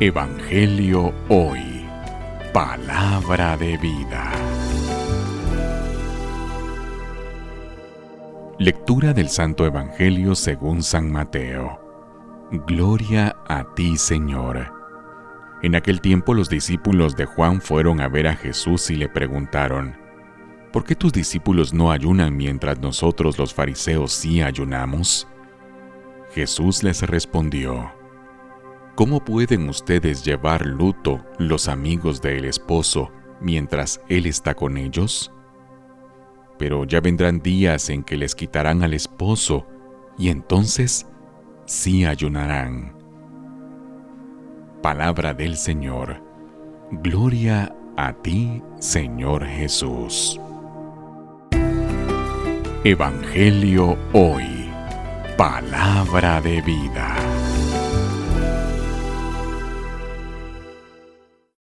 Evangelio Hoy. Palabra de vida. Lectura del Santo Evangelio según San Mateo. Gloria a ti, Señor. En aquel tiempo los discípulos de Juan fueron a ver a Jesús y le preguntaron, ¿por qué tus discípulos no ayunan mientras nosotros los fariseos sí ayunamos? Jesús les respondió, ¿Cómo pueden ustedes llevar luto los amigos del esposo mientras él está con ellos? Pero ya vendrán días en que les quitarán al esposo y entonces sí ayunarán. Palabra del Señor. Gloria a ti, Señor Jesús. Evangelio hoy. Palabra de vida.